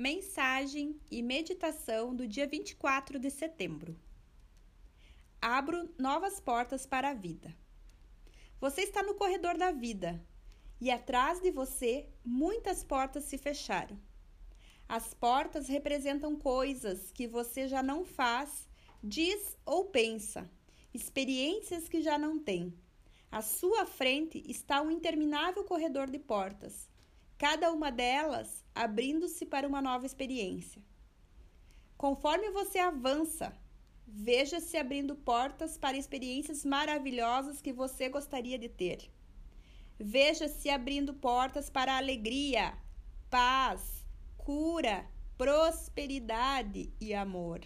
Mensagem e meditação do dia 24 de setembro. Abro novas portas para a vida. Você está no corredor da vida e atrás de você muitas portas se fecharam. As portas representam coisas que você já não faz, diz ou pensa, experiências que já não tem. À sua frente está um interminável corredor de portas, cada uma delas abrindo-se para uma nova experiência. Conforme você avança, veja-se abrindo portas para experiências maravilhosas que você gostaria de ter. Veja-se abrindo portas para alegria, paz, cura, prosperidade e amor.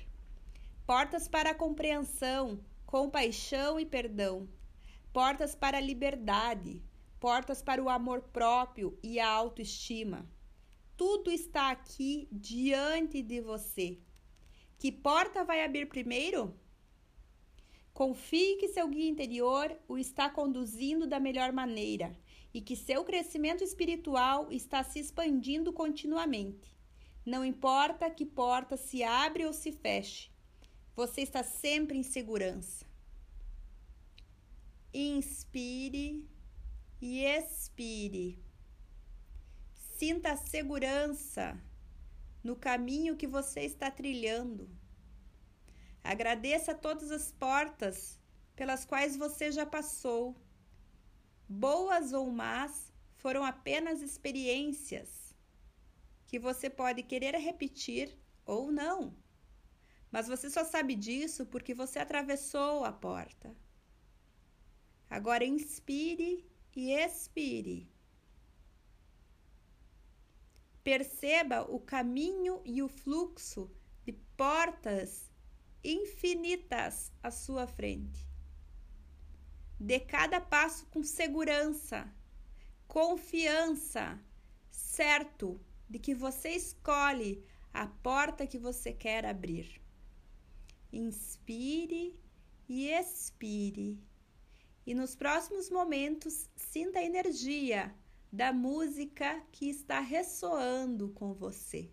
Portas para compreensão, compaixão e perdão portas para liberdade, portas para o amor próprio e a autoestima. Tudo está aqui diante de você. Que porta vai abrir primeiro? Confie que seu guia interior o está conduzindo da melhor maneira e que seu crescimento espiritual está se expandindo continuamente. Não importa que porta se abre ou se feche, você está sempre em segurança inspire e expire. Sinta a segurança no caminho que você está trilhando. Agradeça todas as portas pelas quais você já passou. Boas ou más, foram apenas experiências que você pode querer repetir ou não. Mas você só sabe disso porque você atravessou a porta. Agora inspire e expire. Perceba o caminho e o fluxo de portas infinitas à sua frente. Dê cada passo com segurança, confiança, certo de que você escolhe a porta que você quer abrir. Inspire e expire e nos próximos momentos sinta a energia da música que está ressoando com você.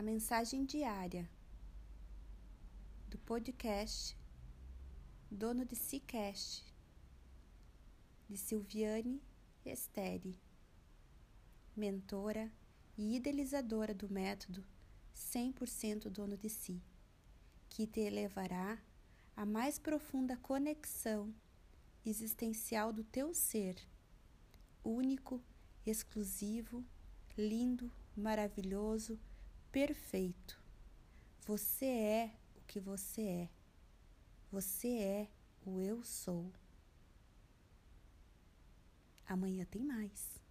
Mensagem diária do podcast Dono de Cicast de Silviane Esteri, mentora e idealizadora do método 100% dono de si, que te elevará à mais profunda conexão existencial do teu ser, único, exclusivo, lindo, maravilhoso, perfeito. Você é o que você é. Você é o eu sou. Amanhã tem mais.